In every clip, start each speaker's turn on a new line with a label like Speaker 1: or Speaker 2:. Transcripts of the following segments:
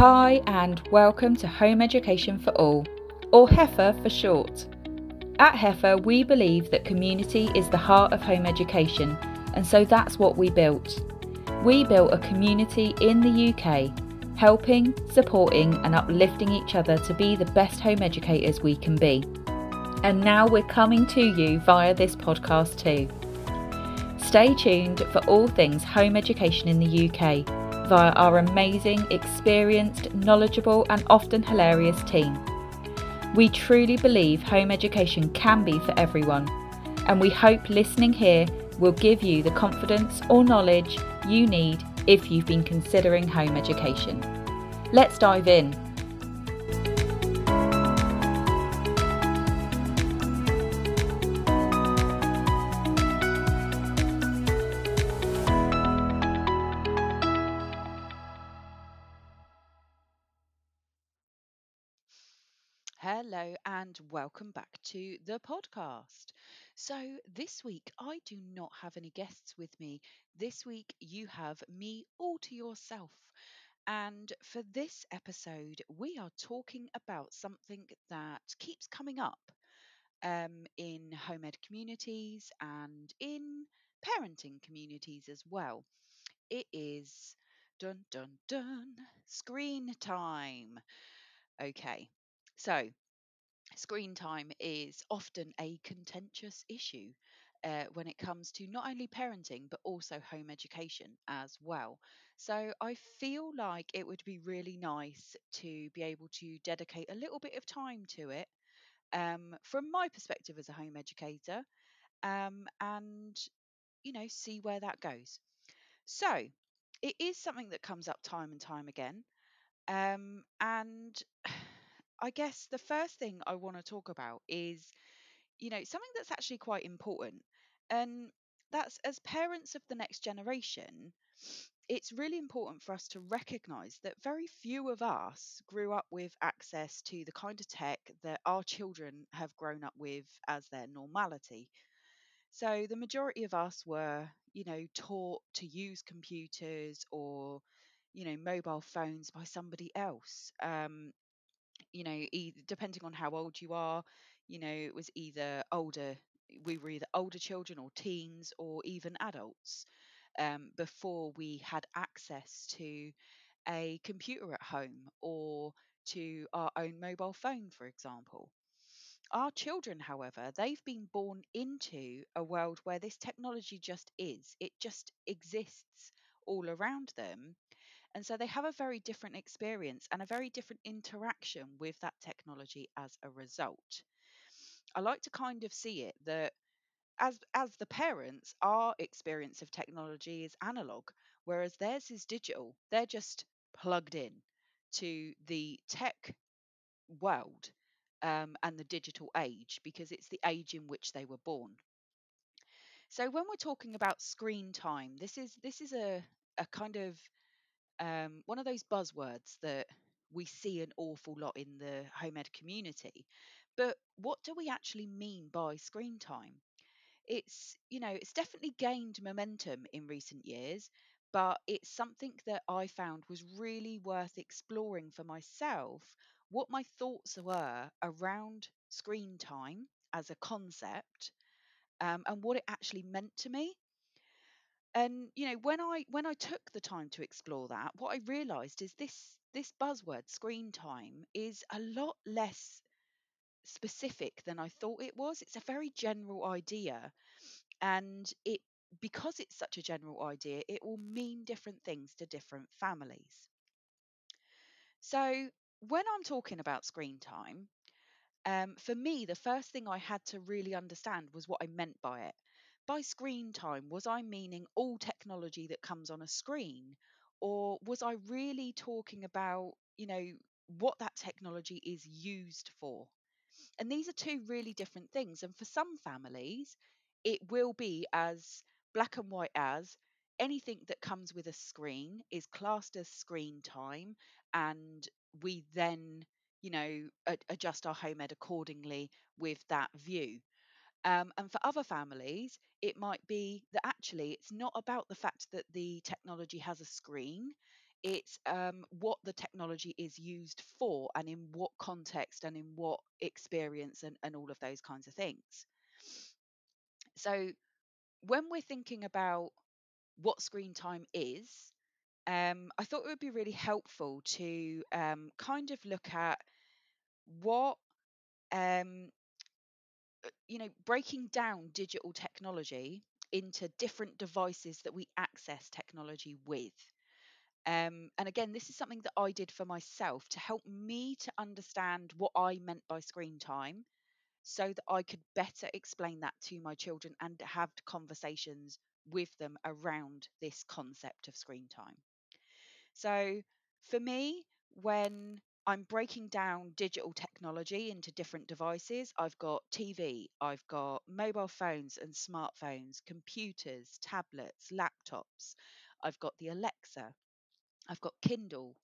Speaker 1: Hi, and welcome to Home Education for All, or HEFA for short. At HEFA, we believe that community is the heart of home education, and so that's what we built. We built a community in the UK, helping, supporting, and uplifting each other to be the best home educators we can be. And now we're coming to you via this podcast too. Stay tuned for all things home education in the UK via our amazing, experienced, knowledgeable, and often hilarious team. We truly believe home education can be for everyone, and we hope listening here will give you the confidence or knowledge you need if you've been considering home education. Let's dive in.
Speaker 2: Hello and welcome back to the podcast. So, this week I do not have any guests with me. This week you have me all to yourself. And for this episode, we are talking about something that keeps coming up um, in home ed communities and in parenting communities as well. It is dun dun dun screen time. Okay, so screen time is often a contentious issue uh, when it comes to not only parenting but also home education as well. So I feel like it would be really nice to be able to dedicate a little bit of time to it um, from my perspective as a home educator um, and, you know, see where that goes. So it is something that comes up time and time again. Um, and I guess the first thing I want to talk about is, you know, something that's actually quite important. And that's as parents of the next generation, it's really important for us to recognize that very few of us grew up with access to the kind of tech that our children have grown up with as their normality. So the majority of us were, you know, taught to use computers or, you know, mobile phones by somebody else. Um, you know, either, depending on how old you are, you know, it was either older, we were either older children or teens or even adults um, before we had access to a computer at home or to our own mobile phone, for example. Our children, however, they've been born into a world where this technology just is, it just exists all around them and so they have a very different experience and a very different interaction with that technology as a result. I like to kind of see it that as as the parents, our experience of technology is analog, whereas theirs is digital. They're just plugged in to the tech world um, and the digital age because it's the age in which they were born. So when we're talking about screen time, this is this is a a kind of um, one of those buzzwords that we see an awful lot in the home ed community. But what do we actually mean by screen time? It's, you know, it's definitely gained momentum in recent years, but it's something that I found was really worth exploring for myself what my thoughts were around screen time as a concept um, and what it actually meant to me and you know when i when i took the time to explore that what i realized is this this buzzword screen time is a lot less specific than i thought it was it's a very general idea and it because it's such a general idea it will mean different things to different families so when i'm talking about screen time um, for me, the first thing I had to really understand was what I meant by it. By screen time, was I meaning all technology that comes on a screen? Or was I really talking about, you know, what that technology is used for? And these are two really different things. And for some families, it will be as black and white as anything that comes with a screen is classed as screen time. And we then, you know, adjust our home ed accordingly with that view. Um, and for other families, it might be that actually it's not about the fact that the technology has a screen. it's um, what the technology is used for and in what context and in what experience and, and all of those kinds of things. So, when we're thinking about what screen time is, um, I thought it would be really helpful to um, kind of look at what, um, you know, breaking down digital technology into different devices that we access technology with. Um, and again, this is something that I did for myself to help me to understand what I meant by screen time so that I could better explain that to my children and have conversations with them around this concept of screen time. So, for me, when I'm breaking down digital technology into different devices. I've got TV, I've got mobile phones and smartphones, computers, tablets, laptops. I've got the Alexa, I've got Kindle,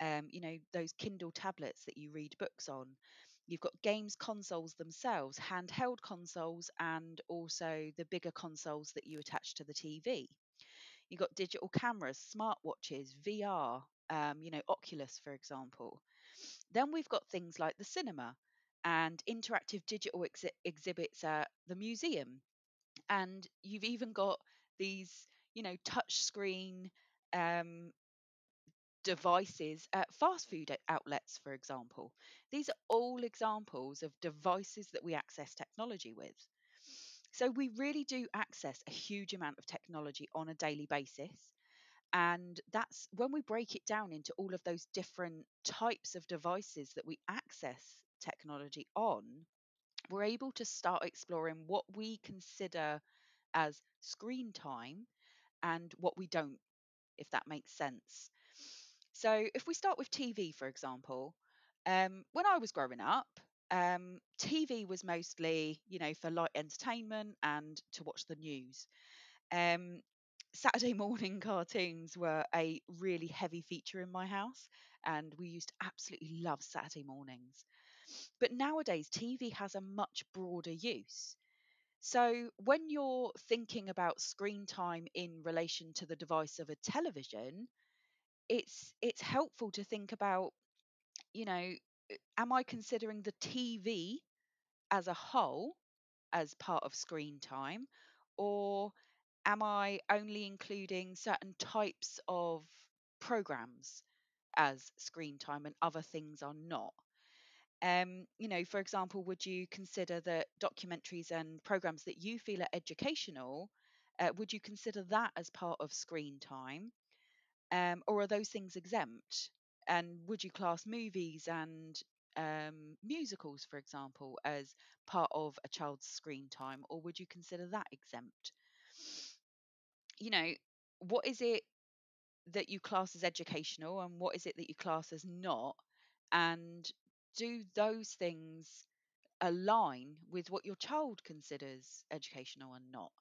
Speaker 2: um, you know, those Kindle tablets that you read books on. You've got games consoles themselves, handheld consoles, and also the bigger consoles that you attach to the TV. You've got digital cameras, smartwatches, VR, um, you know, Oculus, for example. Then we've got things like the cinema and interactive digital exhi- exhibits at the museum. And you've even got these, you know, touch screen um, devices at fast food outlets, for example. These are all examples of devices that we access technology with. So we really do access a huge amount of technology on a daily basis. And that's when we break it down into all of those different types of devices that we access technology on, we're able to start exploring what we consider as screen time and what we don't, if that makes sense. So, if we start with TV, for example, um, when I was growing up, um, TV was mostly, you know, for light entertainment and to watch the news. Um, Saturday morning cartoons were a really heavy feature in my house, and we used to absolutely love Saturday mornings. But nowadays, TV has a much broader use. So, when you're thinking about screen time in relation to the device of a television, it's it's helpful to think about, you know, uh, am I considering the TV as a whole as part of screen time, or am I only including certain types of programs as screen time and other things are not? Um, you know, for example, would you consider that documentaries and programs that you feel are educational, uh, would you consider that as part of screen time? Um, or are those things exempt? And would you class movies and um, musicals, for example, as part of a child's screen time, or would you consider that exempt? You know, what is it that you class as educational and what is it that you class as not? And do those things align with what your child considers educational and not?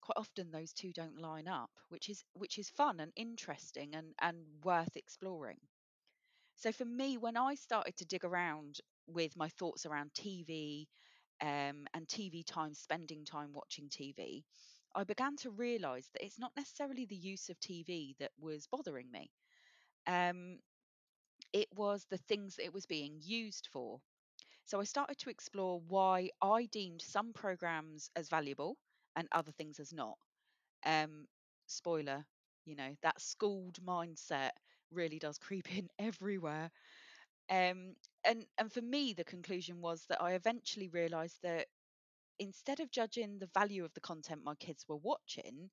Speaker 2: quite often those two don't line up which is which is fun and interesting and and worth exploring so for me when i started to dig around with my thoughts around tv um, and tv time spending time watching tv i began to realize that it's not necessarily the use of tv that was bothering me. Um, it was the things that it was being used for. So i started to explore why i deemed some programs as valuable and other things as not. Um spoiler you know that schooled mindset really does creep in everywhere. Um and and for me the conclusion was that i eventually realized that instead of judging the value of the content my kids were watching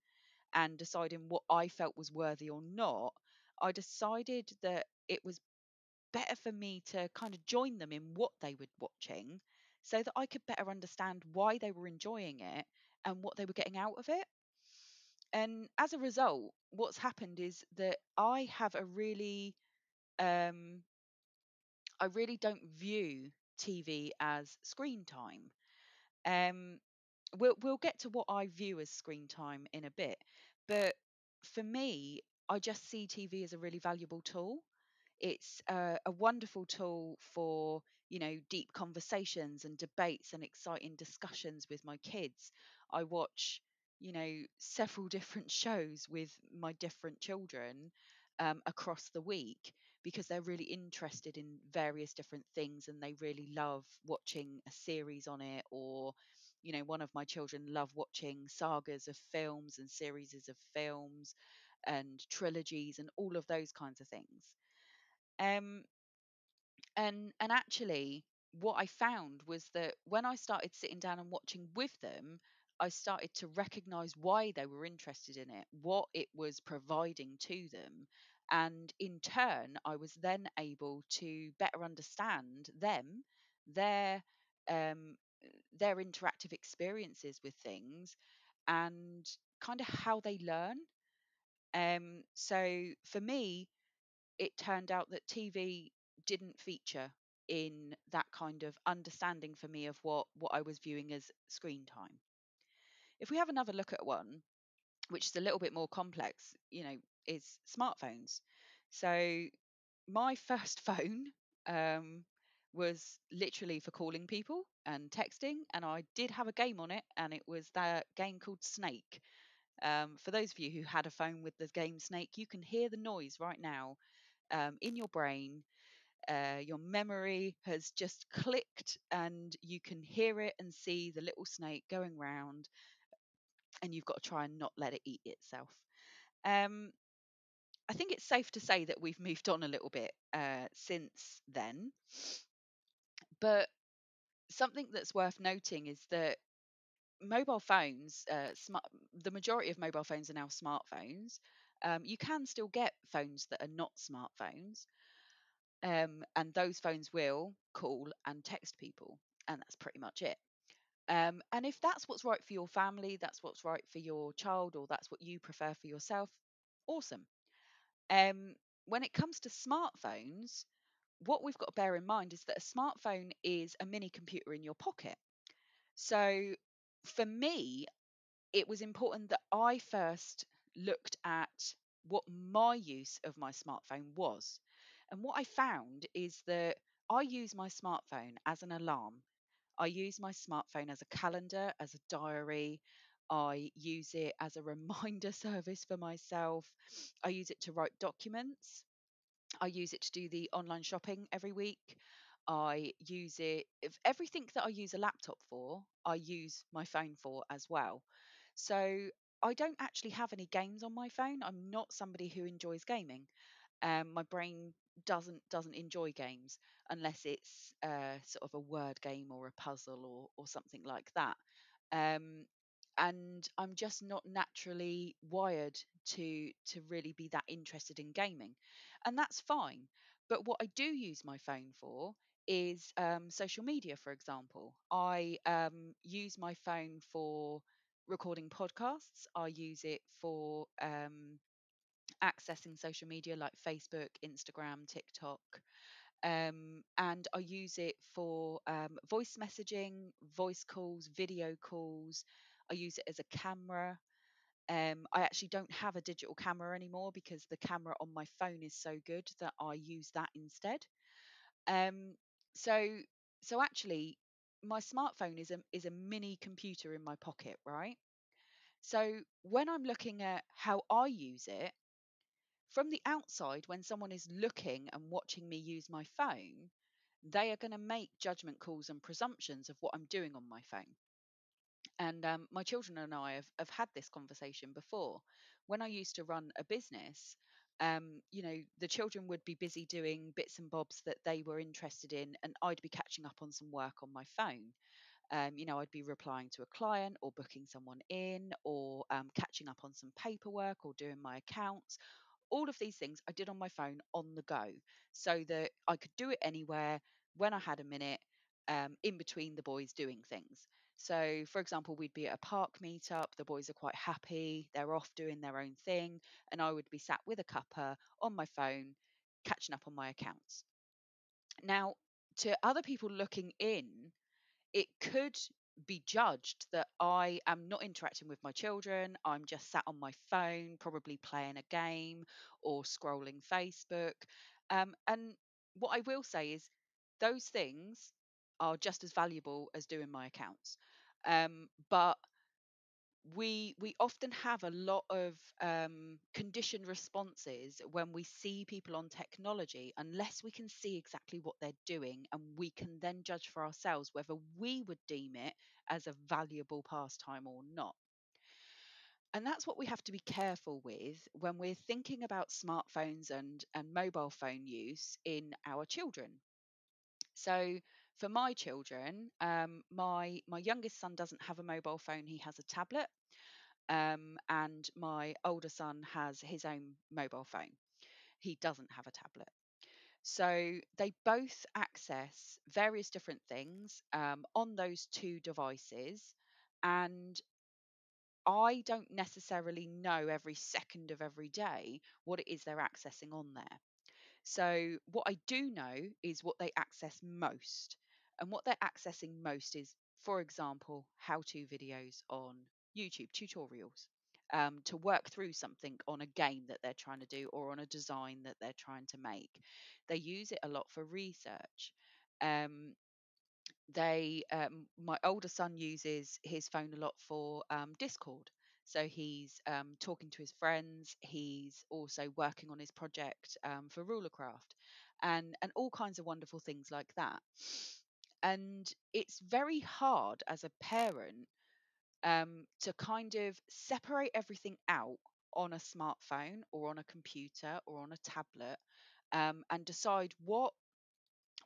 Speaker 2: and deciding what i felt was worthy or not i decided that it was better for me to kind of join them in what they were watching so that i could better understand why they were enjoying it and what they were getting out of it and as a result, what's happened is that I have a really, um, I really don't view TV as screen time. Um, we'll we'll get to what I view as screen time in a bit, but for me, I just see TV as a really valuable tool. It's a, a wonderful tool for you know deep conversations and debates and exciting discussions with my kids. I watch you know several different shows with my different children um, across the week because they're really interested in various different things and they really love watching a series on it or you know one of my children love watching sagas of films and series of films and trilogies and all of those kinds of things. Um and and actually what i found was that when i started sitting down and watching with them i started to recognize why they were interested in it what it was providing to them and in turn i was then able to better understand them their um their interactive experiences with things and kind of how they learn um so for me it turned out that TV didn't feature in that kind of understanding for me of what what I was viewing as screen time. If we have another look at one, which is a little bit more complex, you know, is smartphones. So my first phone um, was literally for calling people and texting, and I did have a game on it, and it was that game called Snake. Um, for those of you who had a phone with the game Snake, you can hear the noise right now um, in your brain. Uh, your memory has just clicked, and you can hear it and see the little snake going round, and you've got to try and not let it eat itself. Um, I think it's safe to say that we've moved on a little bit uh, since then. But something that's worth noting is that mobile phones, uh, smart, the majority of mobile phones are now smartphones. Um, you can still get phones that are not smartphones, um, and those phones will call and text people, and that's pretty much it. Um, and if that's what's right for your family, that's what's right for your child, or that's what you prefer for yourself, awesome. Um, when it comes to smartphones, what we've got to bear in mind is that a smartphone is a mini computer in your pocket. So for me, it was important that I first looked at what my use of my smartphone was. And what I found is that I use my smartphone as an alarm. I use my smartphone as a calendar, as a diary. I use it as a reminder service for myself. I use it to write documents. I use it to do the online shopping every week. I use it, if everything that I use a laptop for, I use my phone for as well. So I don't actually have any games on my phone. I'm not somebody who enjoys gaming. Um, my brain doesn't doesn't enjoy games unless it's uh, sort of a word game or a puzzle or or something like that. Um, and I'm just not naturally wired to to really be that interested in gaming, and that's fine. But what I do use my phone for is um, social media, for example. I um, use my phone for recording podcasts. I use it for um, accessing social media like Facebook, Instagram, TikTok. Um, and I use it for um, voice messaging, voice calls, video calls. I use it as a camera. Um, I actually don't have a digital camera anymore because the camera on my phone is so good that I use that instead. Um, so, so actually, my smartphone is a is a mini computer in my pocket, right? So when I'm looking at how I use it, from the outside, when someone is looking and watching me use my phone, they are going to make judgment calls and presumptions of what I'm doing on my phone. And um, my children and I have, have had this conversation before. When I used to run a business, um, you know, the children would be busy doing bits and bobs that they were interested in, and I'd be catching up on some work on my phone. Um, you know, I'd be replying to a client or booking someone in or um, catching up on some paperwork or doing my accounts all of these things I did on my phone on the go so that I could do it anywhere when I had a minute um, in between the boys doing things. So, for example, we'd be at a park meetup, the boys are quite happy, they're off doing their own thing, and I would be sat with a cuppa on my phone, catching up on my accounts. Now, to other people looking in, it could be judged that I am not interacting with my children. I'm just sat on my phone, probably playing a game or scrolling Facebook. Um, and what I will say is, those things are just as valuable as doing my accounts. Um, but we we often have a lot of um, conditioned responses when we see people on technology unless we can see exactly what they're doing and we can then judge for ourselves whether we would deem it as a valuable pastime or not and that's what we have to be careful with when we're thinking about smartphones and and mobile phone use in our children so for my children um, my my youngest son doesn't have a mobile phone he has a tablet um, and my older son has his own mobile phone. He doesn't have a tablet. So they both access various different things um, on those two devices. And I don't necessarily know every second of every day what it is they're accessing on there. So, what I do know is what they access most. And what they're accessing most is, for example, how to videos on YouTube, tutorials um, to work through something on a game that they're trying to do or on a design that they're trying to make. They use it a lot for research. Um, they um, my older son uses his phone a lot for um, discord so he's um, talking to his friends he's also working on his project um, for rulercraft and and all kinds of wonderful things like that and it's very hard as a parent um, to kind of separate everything out on a smartphone or on a computer or on a tablet um, and decide what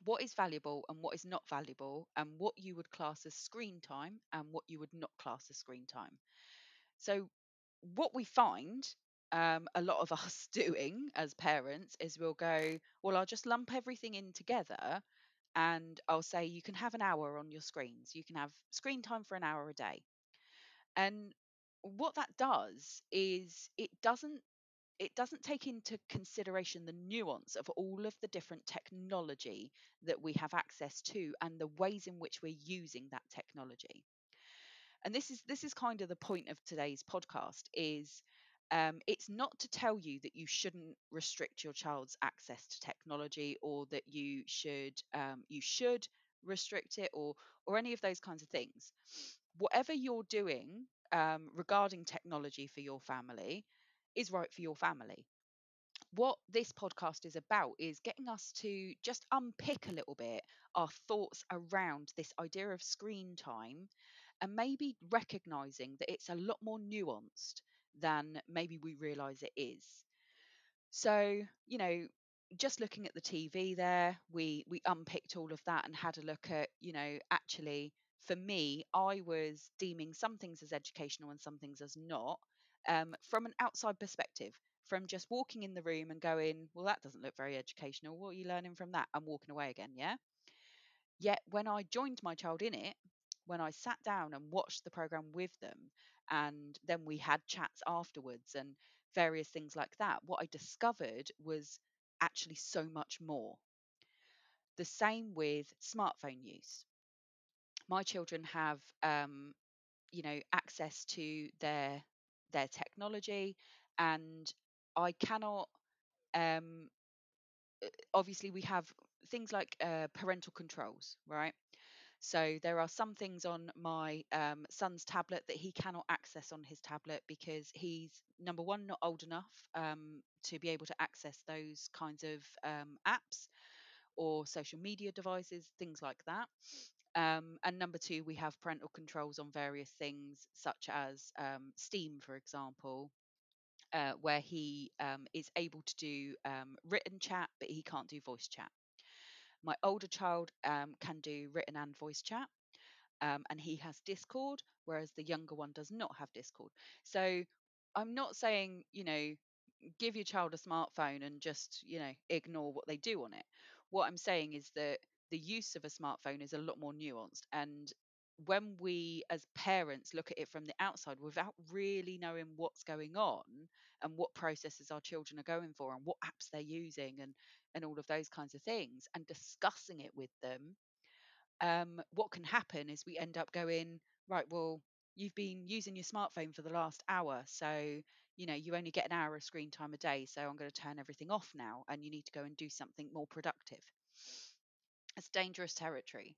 Speaker 2: what is valuable and what is not valuable, and what you would class as screen time and what you would not class as screen time. So, what we find um, a lot of us doing as parents is we'll go, Well, I'll just lump everything in together and I'll say, You can have an hour on your screens. You can have screen time for an hour a day. And what that does is it doesn't it doesn't take into consideration the nuance of all of the different technology that we have access to and the ways in which we're using that technology and this is this is kind of the point of today's podcast is um, it's not to tell you that you shouldn't restrict your child's access to technology or that you should um, you should restrict it or or any of those kinds of things whatever you're doing um, regarding technology for your family is right for your family. What this podcast is about is getting us to just unpick a little bit our thoughts around this idea of screen time and maybe recognizing that it's a lot more nuanced than maybe we realize it is. So, you know, just looking at the TV there, we we unpicked all of that and had a look at, you know, actually for me, I was deeming some things as educational and some things as not um, from an outside perspective, from just walking in the room and going, well, that doesn't look very educational. What are you learning from that? And walking away again, yeah? Yet when I joined my child in it, when I sat down and watched the program with them, and then we had chats afterwards and various things like that, what I discovered was actually so much more. The same with smartphone use. My children have, um, you know, access to their their technology and I cannot um obviously we have things like uh, parental controls right so there are some things on my um, son's tablet that he cannot access on his tablet because he's number one not old enough um, to be able to access those kinds of um, apps or social media devices things like that um, and number two, we have parental controls on various things, such as um, Steam, for example, uh, where he um, is able to do um, written chat, but he can't do voice chat. My older child um, can do written and voice chat, um, and he has Discord, whereas the younger one does not have Discord. So I'm not saying, you know, give your child a smartphone and just, you know, ignore what they do on it. What I'm saying is that the use of a smartphone is a lot more nuanced. And when we as parents look at it from the outside without really knowing what's going on and what processes our children are going for and what apps they're using and and all of those kinds of things and discussing it with them um, what can happen is we end up going right well you've been using your smartphone for the last hour so you know you only get an hour of screen time a day so i'm going to turn everything off now and you need to go and do something more productive it's dangerous territory.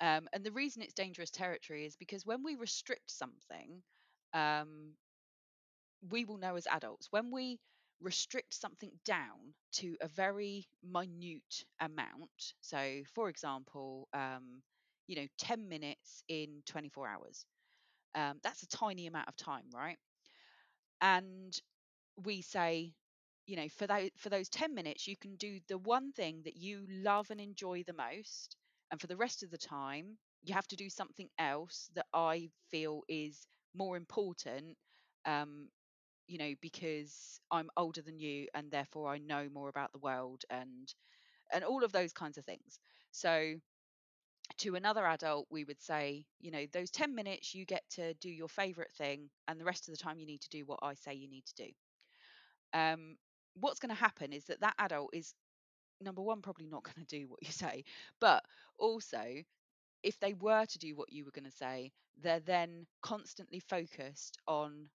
Speaker 2: Um, and the reason it's dangerous territory is because when we restrict something, um, we will know as adults when we restrict something down to a very minute amount. So, for example, um, you know, 10 minutes in 24 hours. Um, that's a tiny amount of time, right? And we say, you know, for those for those 10 minutes, you can do the one thing that you love and enjoy the most, and for the rest of the time, you have to do something else that I feel is more important um, you know because i'm older than you and therefore i know more about the world and and all of those kinds of things. So to another adult we would say you know those 10 minutes you get to do your favorite thing and the rest of the time you need to do what i say you need to do. Um what's going to happen is that that adult is number one probably not going to do what you say but also if they were to do what you were going to say they're then constantly focused on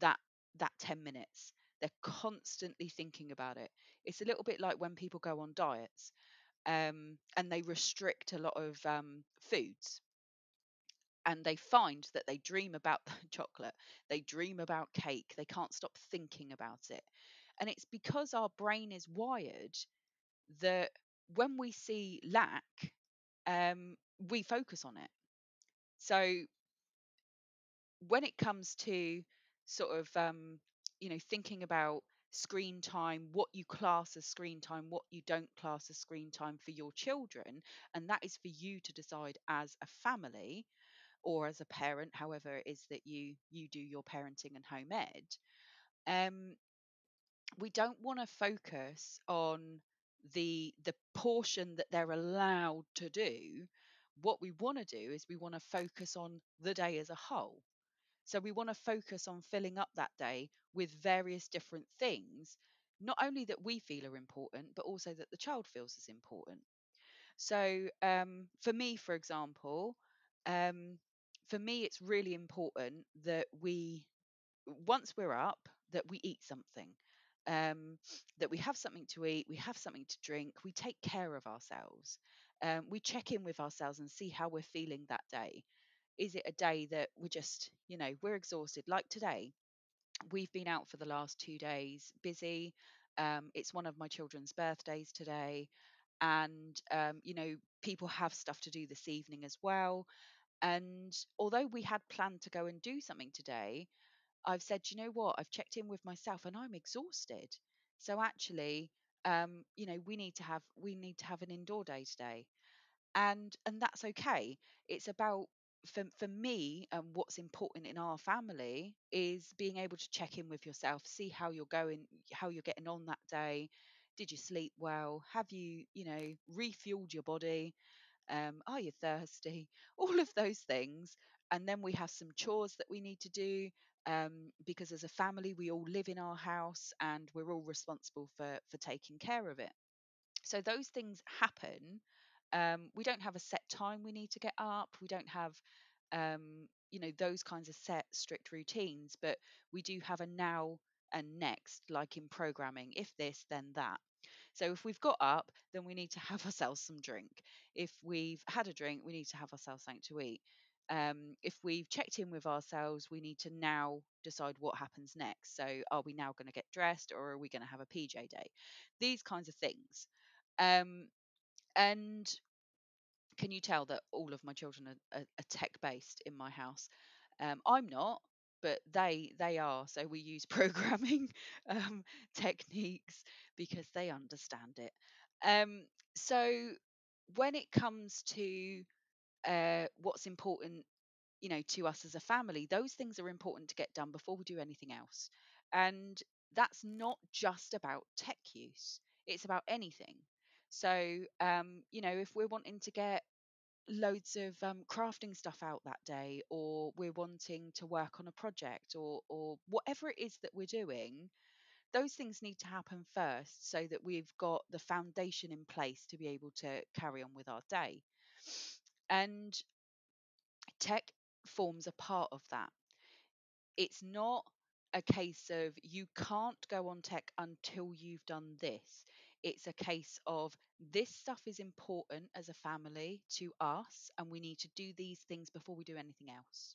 Speaker 2: that that 10 minutes. They're constantly thinking about it. It's a little bit like when people go on diets um, and they restrict a lot of um, foods. And they find that they dream about chocolate they dream about cake they can't stop thinking about it. And it's because our brain is wired that when we see lack um, we focus on it. So when it comes to sort of um, you know thinking about screen time what you class as screen time what you don't class as screen time for your children and that is for you to decide as a family or as a parent however it is that you you do your parenting and home ed um we don't want to focus on the the portion that they're allowed to do what we want to do is we want to focus on the day as a whole so we want to focus on filling up that day with various different things, not only that we feel are important, but also that the child feels is important. So um, for me, for example, um, for me, it's really important that we, once we're up, that we eat something. Um, that we have something to eat, we have something to drink, we take care of ourselves, um, we check in with ourselves and see how we're feeling that day. Is it a day that we're just you know we're exhausted? Like today we've been out for the last two days busy um, it's one of my children's birthdays today and um, you know people have stuff to do this evening as well and although we had planned to go and do something today i've said you know what? I've checked in with myself and i'm exhausted. So actually um, you know we need to have we need to have an indoor day today. And and that's okay. It's about for, for me and um, what's important in our family is being able to check in with yourself see how you're going how you're getting on that day. Did you sleep well? Have you you know refueled your body? Um, are you thirsty? All of those things. And then we have some chores that we need to do um, because as a family we all live in our house and we're all responsible for for taking care of it so those things happen um, we don't have a set time we need to get up. We don't have, um, you know, those kinds of set strict routines, but we do have a now and next, like in programming. If this, then that. So if we've got up, then we need to have ourselves some drink. If we've had a drink, we need to have ourselves something to eat. Um, if we've checked in with ourselves, we need to now decide what happens next. So are we now going to get dressed or are we going to have a PJ day? These kinds of things. Um, and can you tell that all of my children are, are, are tech based in my house? Um, I'm not, but they they are. So we use programming um, techniques because they understand it. Um, so when it comes to uh, what's important, you know, to us as a family, those things are important to get done before we do anything else. And that's not just about tech use; it's about anything. So, um, you know, if we're wanting to get loads of um, crafting stuff out that day, or we're wanting to work on a project, or or whatever it is that we're doing, those things need to happen first, so that we've got the foundation in place to be able to carry on with our day. And tech forms a part of that. It's not a case of you can't go on tech until you've done this. It's a case of this stuff is important as a family to us, and we need to do these things before we do anything else.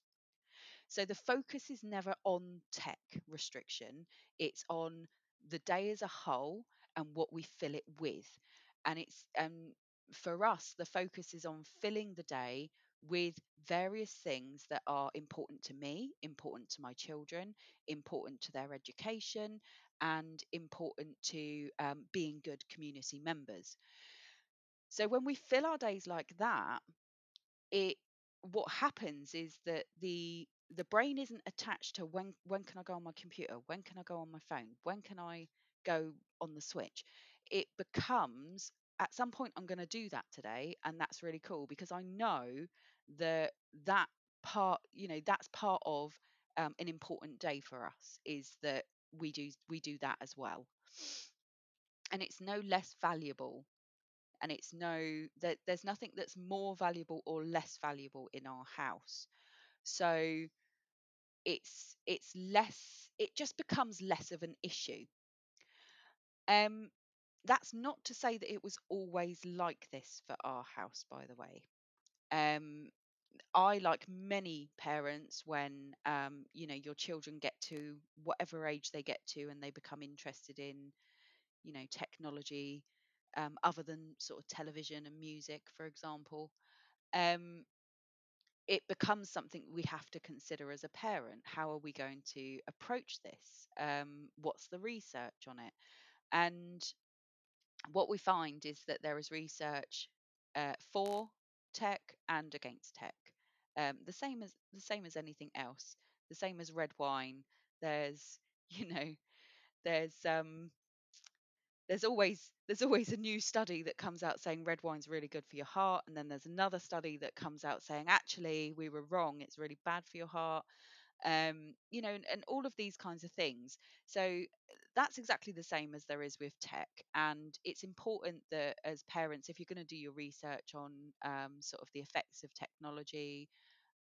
Speaker 2: So the focus is never on tech restriction, it's on the day as a whole and what we fill it with. And it's um for us, the focus is on filling the day with various things that are important to me, important to my children, important to their education, and important to um, being good community members. So when we fill our days like that, it what happens is that the the brain isn't attached to when when can I go on my computer, when can I go on my phone, when can I go on the switch. It becomes at some point I'm going to do that today, and that's really cool because I know that that part, you know, that's part of um, an important day for us is that we do we do that as well, and it's no less valuable and it's no that there's nothing that's more valuable or less valuable in our house. So it's it's less it just becomes less of an issue. Um that's not to say that it was always like this for our house by the way. Um i like many parents when um you know your children get to whatever age they get to and they become interested in you know technology um, other than sort of television and music for example um, it becomes something we have to consider as a parent. How are we going to approach this? Um, what's the research on it? And what we find is that there is research uh, for tech and against tech um, the same as the same as anything else the same as red wine. There's you know there's um there's always there's always a new study that comes out saying red wine's really good for your heart and then there's another study that comes out saying actually we were wrong. It's really bad for your heart um you know and, and all of these kinds of things so that's exactly the same as there is with tech and it's important that as parents if you're going to do your research on um, sort of the effects of technology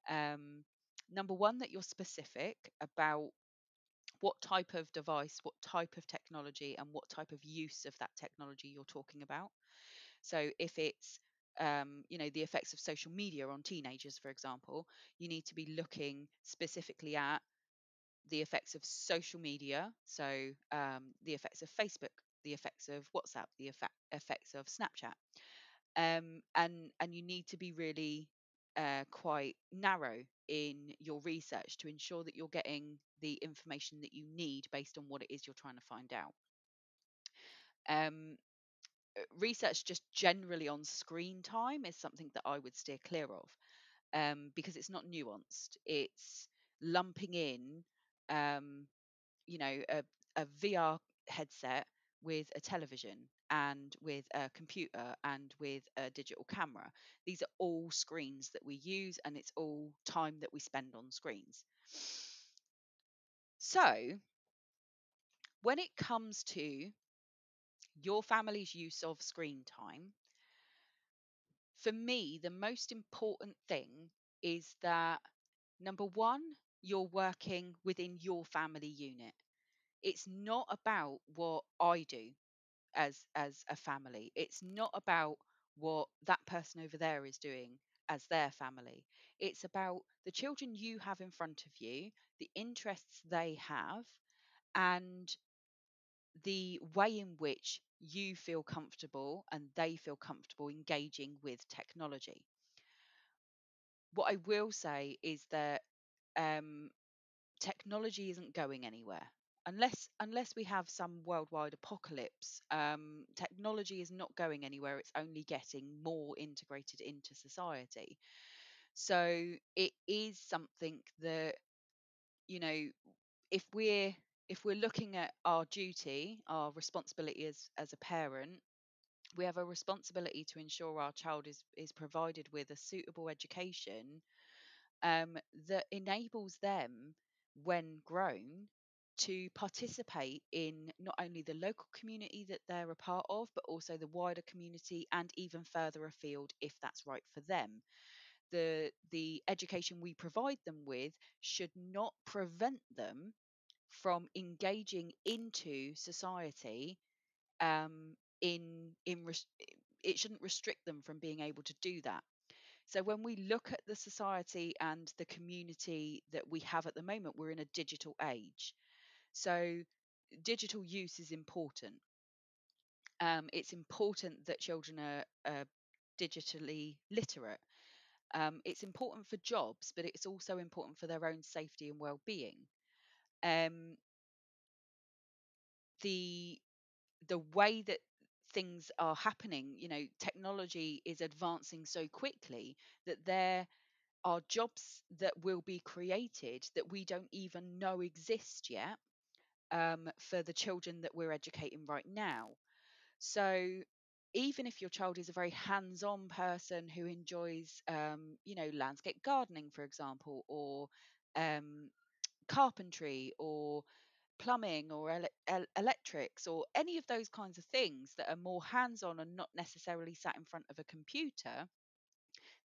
Speaker 2: um, number one that you're specific about what type of device, what type of technology, and what type of use of that technology you're talking about. So if it's um, you know the effects of social media on teenagers, for example, you need to be looking specifically at the effects of social media, so um, the effects of Facebook, the effects of WhatsApp, the effect, effects of Snapchat, um, and and you need to be really uh, quite narrow in your research to ensure that you're getting the information that you need based on what it is you're trying to find out. Um, research just generally on screen time is something that I would steer clear of um, because it's not nuanced. It's lumping in, um, you know, a, a VR headset with a television and with a computer and with a digital camera. These are all screens that we use and it's all time that we spend on screens. So, when it comes to your family's use of screen time, for me, the most important thing is that number one, you're working within your family unit. It's not about what I do as as a family. It's not about what that person over there is doing as their family. It's about the children you have in front of you, the interests they have, and the way in which you feel comfortable and they feel comfortable engaging with technology. What I will say is that um, technology isn't going anywhere. Unless unless we have some worldwide apocalypse um, technology is not going anywhere. It's only getting more integrated into society. So it is something that you know if we're if we're looking at our duty our responsibility as as a parent we have a responsibility to ensure our child is is provided with a suitable education um, that enables them when grown to participate in not only the local community that they're a part of, but also the wider community and even further afield if that's right for them. The, the education we provide them with should not prevent them from engaging into society um, in in res- it shouldn't restrict them from being able to do that So when we look at the society and the community that we have at the moment, we're in a digital age. So digital use is important. Um, it's important that children are, are digitally literate. Um, it's important for jobs, but it's also important for their own safety and well-being. Um, the the way that things are happening, you know, technology is advancing so quickly that there are jobs that will be created that we don't even know exist yet um, for the children that we're educating right now. So even if your child is a very hands-on person who enjoys, um, you know, landscape gardening, for example, or um, carpentry, or plumbing, or ele- el- electrics, or any of those kinds of things that are more hands-on and not necessarily sat in front of a computer,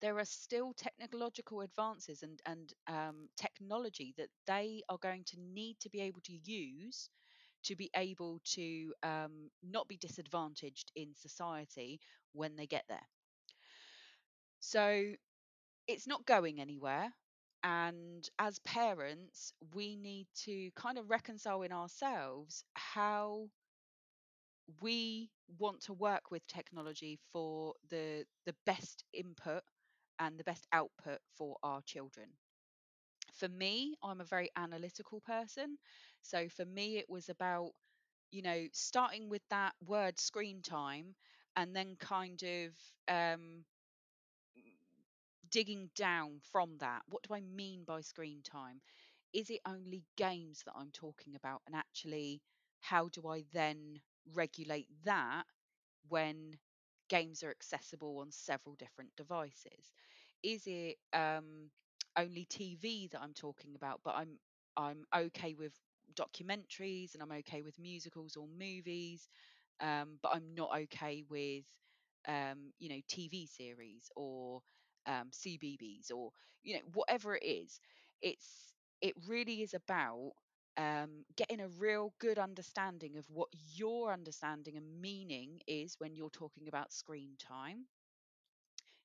Speaker 2: there are still technological advances and and um, technology that they are going to need to be able to use to be able to um, not be disadvantaged in society when they get there. So it's not going anywhere. And as parents, we need to kind of reconcile in ourselves how we want to work with technology for the the best input and the best output for our children. For me, I'm a very analytical person. So for me, it was about you know, starting with that word screen time and then kind of um, digging down from that. What do I mean by screen time? Is it only games that I'm talking about? And actually, how do I then regulate that when games are accessible on several different devices? Is it um, only TV that I'm talking about, but I'm I'm okay with documentaries and I'm okay with musicals or movies, um, but I'm not okay with um, you know TV series or um, CBBC or you know whatever it is. It's it really is about um, getting a real good understanding of what your understanding and meaning is when you're talking about screen time,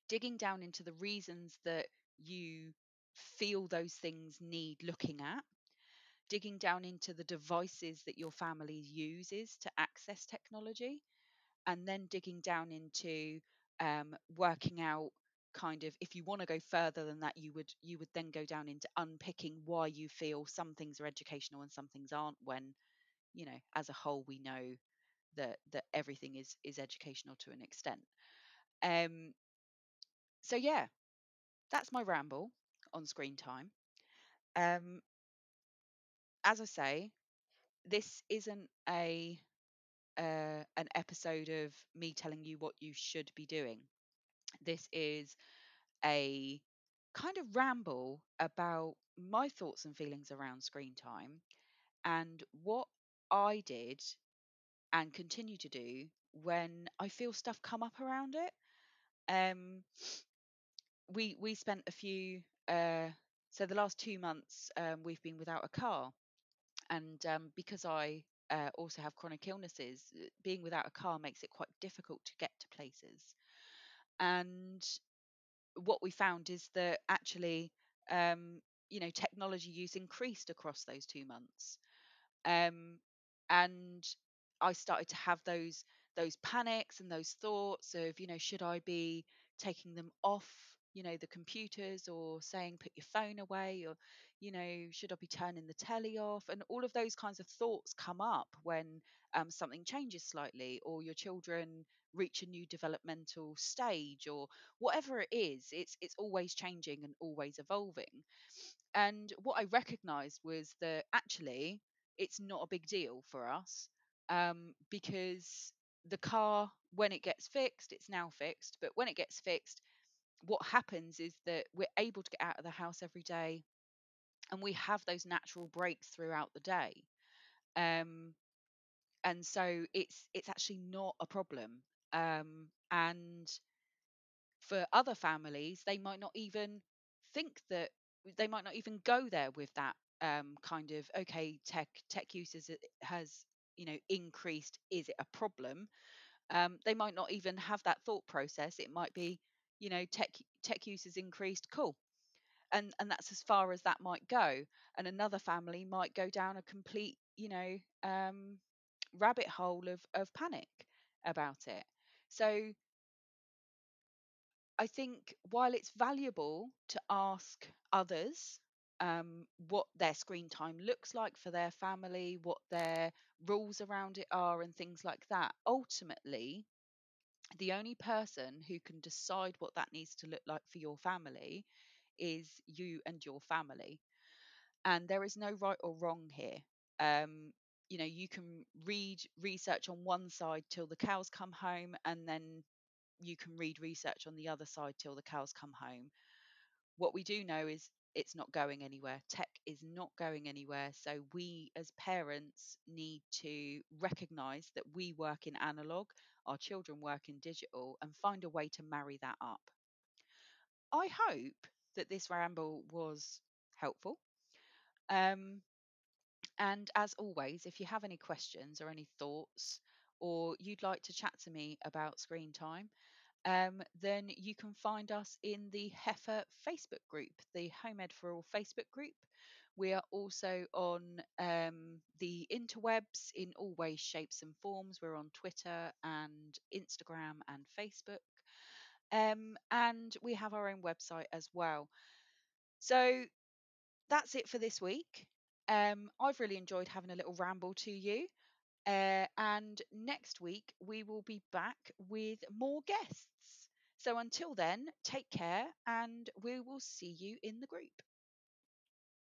Speaker 2: digging down into the reasons that you feel those things need looking at, digging down into the devices that your family uses to access technology, and then digging down into um, working out kind of if you want to go further than that you would you would then go down into unpicking why you feel some things are educational and some things aren't when you know as a whole we know that that everything is is educational to an extent. Um so yeah that's my ramble on screen time. Um as i say this isn't a uh, an episode of me telling you what you should be doing this is a kind of ramble about my thoughts and feelings around screen time and what I did and continue to do when I feel stuff come up around it. Um, we we spent a few uh, so the last two months um, we've been without a car, and um, because I uh, also have chronic illnesses, being without a car makes it quite difficult to get to places. And what we found is that actually, um, you know, technology use increased across those two months, um, and I started to have those those panics and those thoughts of, you know, should I be taking them off, you know, the computers or saying put your phone away or, you know, should I be turning the telly off? And all of those kinds of thoughts come up when um, something changes slightly or your children reach a new developmental stage or whatever it is it's it's always changing and always evolving. And what i recognized was that actually it's not a big deal for us um, because the car when it gets fixed it's now fixed but when it gets fixed what happens is that we're able to get out of the house every day and we have those natural breaks throughout the day. Um, and so it's it's actually not a problem um, and for other families they might not even think that they might not even go there with that um, kind of okay tech tech uses has you know increased is it a problem? Um, they might not even have that thought process. It might be you know tech tech use has increased cool. And and that's as far as that might go. And another family might go down a complete you know um rabbit hole of of panic about it so i think while it's valuable to ask others um, what their screen time looks like for their family, what their rules around it are, and things like that. Ultimately, the only person who can decide what that needs to look like for your family is you and your family. And there is no right or wrong here. Um, you know, you can read research on one side till the cows come home, and then you can read research on the other side till the cows come home. What we do know is it's not going anywhere. Tech is not going anywhere. So we as parents need to recognize that we work in analog, our children work in digital, and find a way to marry that up. I hope that this ramble was helpful. Um, and as always, if you have any questions or any thoughts, or you'd like to chat to me about screen time, um, then you can find us in the HEFA Facebook group, the Home Ed for All Facebook group. We are also on um, the interwebs in all ways, shapes, and forms. We're on Twitter and Instagram and Facebook. Um, and we have our own website as well. So that's it for this week. Um, I've really enjoyed having a little ramble to you. Uh, and next week, we will be back with more guests. So until then, take care and we will see you in the group.